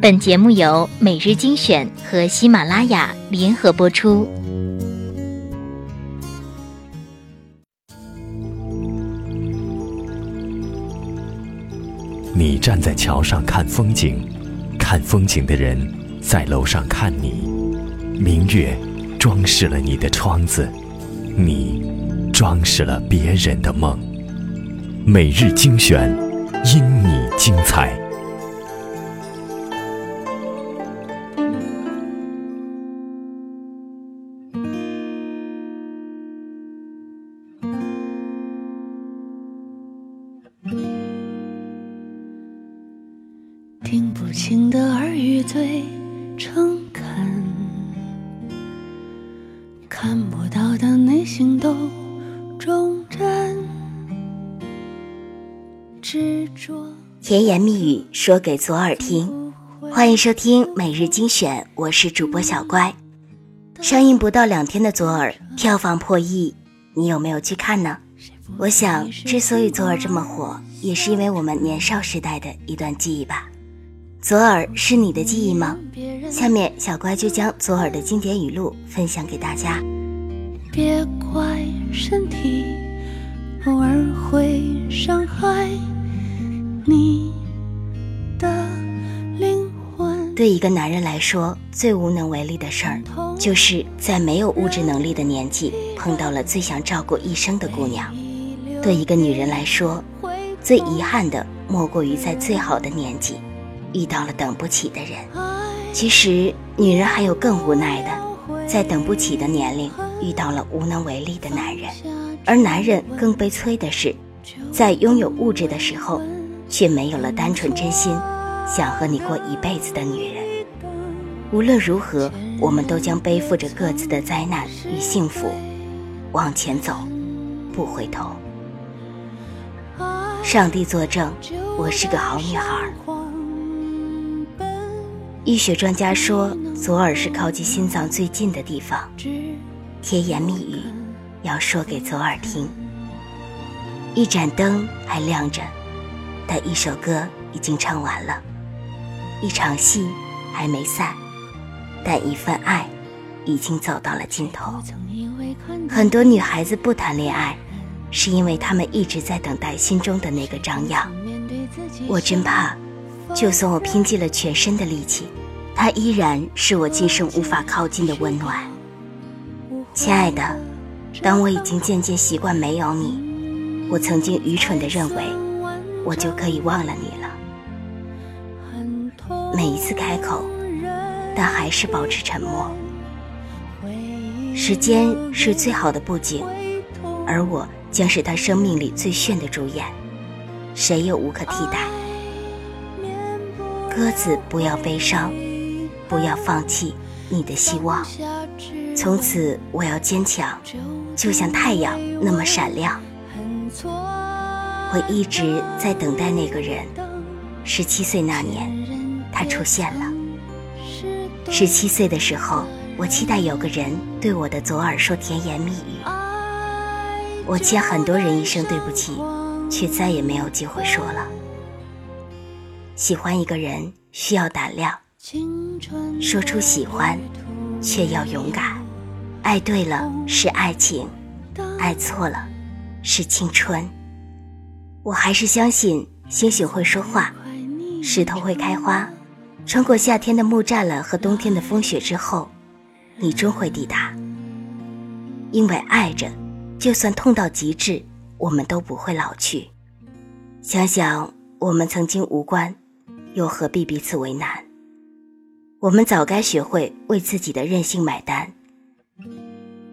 本节目由每日精选和喜马拉雅联合播出。你站在桥上看风景，看风景的人在楼上看你。明月装饰了你的窗子，你装饰了别人的梦。每日精选，因你精彩。听不清的耳语最诚恳，看不到的内心都忠贞。执着。甜言蜜语说给左耳听，欢迎收听每日精选，我是主播小乖。上映不到两天的左耳票房破亿，你有没有去看呢？我想，之所以左耳这么火，也是因为我们年少时代的一段记忆吧。左耳是你的记忆吗？下面小乖就将左耳的经典语录分享给大家。别怪身体偶尔会伤害你的灵魂。对一个男人来说，最无能为力的事儿，就是在没有物质能力的年纪碰到了最想照顾一生的姑娘；对一个女人来说，最遗憾的莫过于在最好的年纪。遇到了等不起的人，其实女人还有更无奈的，在等不起的年龄遇到了无能为力的男人，而男人更悲催的是，在拥有物质的时候，却没有了单纯真心想和你过一辈子的女人。无论如何，我们都将背负着各自的灾难与幸福，往前走，不回头。上帝作证，我是个好女孩。医学专家说，左耳是靠近心脏最近的地方。甜言蜜语要说给左耳听。一盏灯还亮着，但一首歌已经唱完了；一场戏还没散，但一份爱已经走到了尽头。很多女孩子不谈恋爱，是因为她们一直在等待心中的那个张扬。我真怕。就算我拼尽了全身的力气，他依然是我今生无法靠近的温暖。亲爱的，当我已经渐渐习惯没有你，我曾经愚蠢的认为我就可以忘了你了。每一次开口，但还是保持沉默。时间是最好的布景，而我将是他生命里最炫的主演，谁又无可替代？鸽子，不要悲伤，不要放弃你的希望。从此，我要坚强，就像太阳那么闪亮。我一直在等待那个人。十七岁那年，他出现了。十七岁的时候，我期待有个人对我的左耳说甜言蜜语。我欠很多人一声对不起，却再也没有机会说了。喜欢一个人需要胆量，说出喜欢，却要勇敢。爱对了是爱情，爱错了是青春。我还是相信星星会说话，石头会开花。穿过夏天的木栅栏和冬天的风雪之后，你终会抵达。因为爱着，就算痛到极致，我们都不会老去。想想我们曾经无关。又何必彼此为难？我们早该学会为自己的任性买单。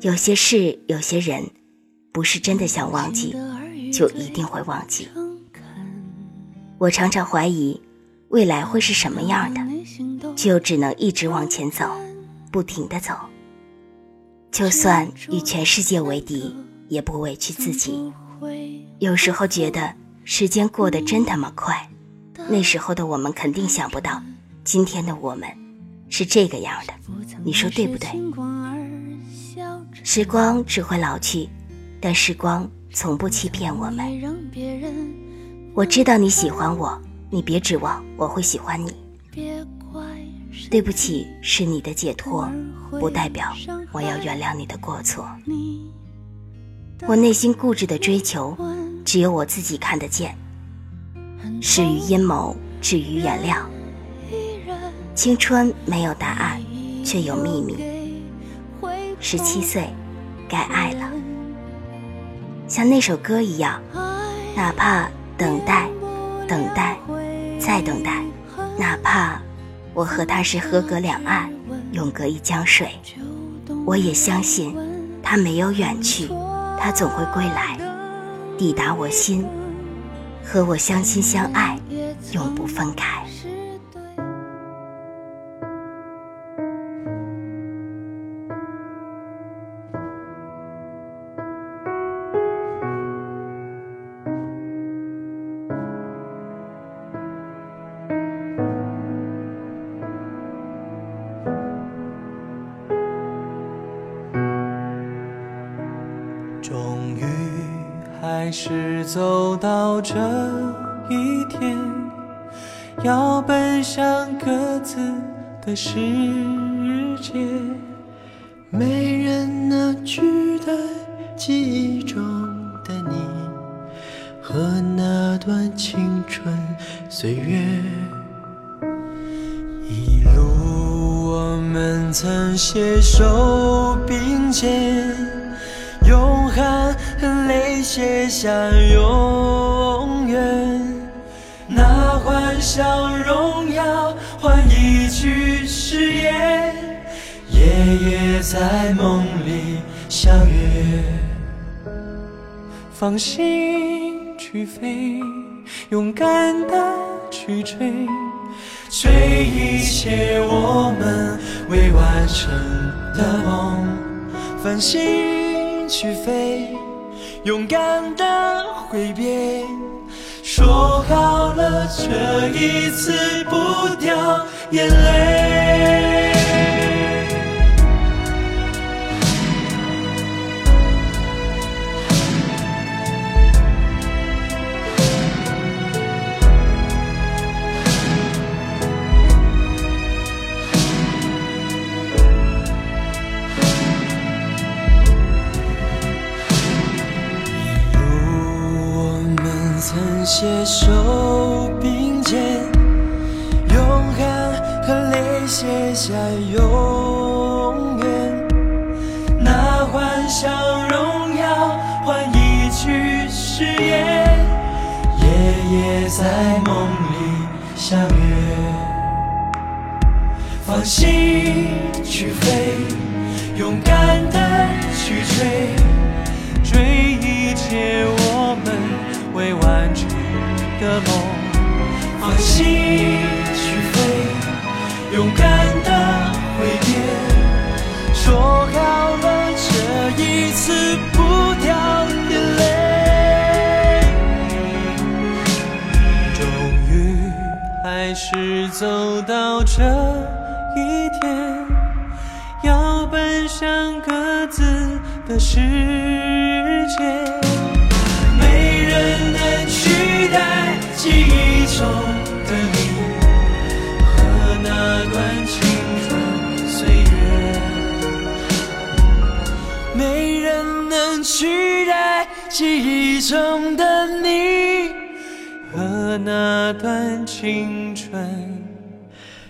有些事，有些人，不是真的想忘记，就一定会忘记。我常常怀疑，未来会是什么样的，就只能一直往前走，不停的走。就算与全世界为敌，也不委屈自己。有时候觉得时间过得真他妈快。那时候的我们肯定想不到，今天的我们是这个样的，你说对不对？时光只会老去，但时光从不欺骗我们。我知道你喜欢我，你别指望我会喜欢你。对不起是你的解脱，不代表我要原谅你的过错。我内心固执的追求，只有我自己看得见。始于阴谋，止于原谅。青春没有答案，却有秘密。十七岁，该爱了。像那首歌一样，哪怕等待，等待，再等待，哪怕我和他是河隔两岸，永隔一江水，我也相信他没有远去，他总会归来，抵达我心，和我相亲相爱，永不分开。终于还是走到这一天，要奔向各自的世界。没人能取代记忆中的你和那段青春岁月。一路我们曾携手并肩。写下永远，那欢笑荣耀换一句誓言，夜夜在梦里相约。放心去飞，勇敢的去追，追。一切我们未完成的梦。放心。去飞，勇敢的挥别，说好了这一次不掉眼泪。放心去飞，勇敢的去追，追一切我们未完成。的梦，放心去飞，勇敢的挥别，说好了这一次不掉眼泪。终于还是走到这一天，要奔向各自的世界。没人能取代记忆中的你和那段青春岁月，没人能取代记忆中的你和那段青春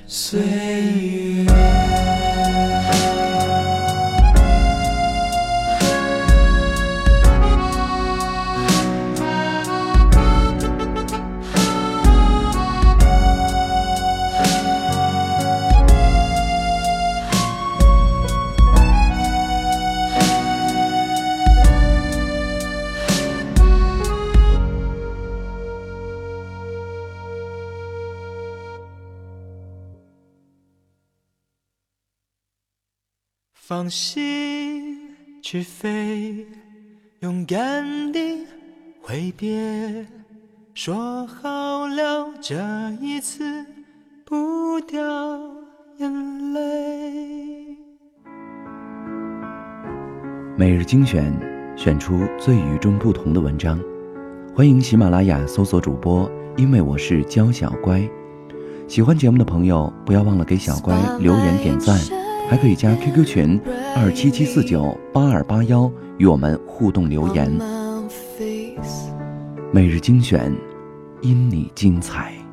岁月。放心去飞，勇敢地挥别，说好了这一次不掉眼泪。每日精选，选出最与众不同的文章。欢迎喜马拉雅搜索主播，因为我是娇小乖。喜欢节目的朋友，不要忘了给小乖留言点赞，还可以加 QQ 群二七七四九八二八幺与我们互动留言。每日精选，因你精彩。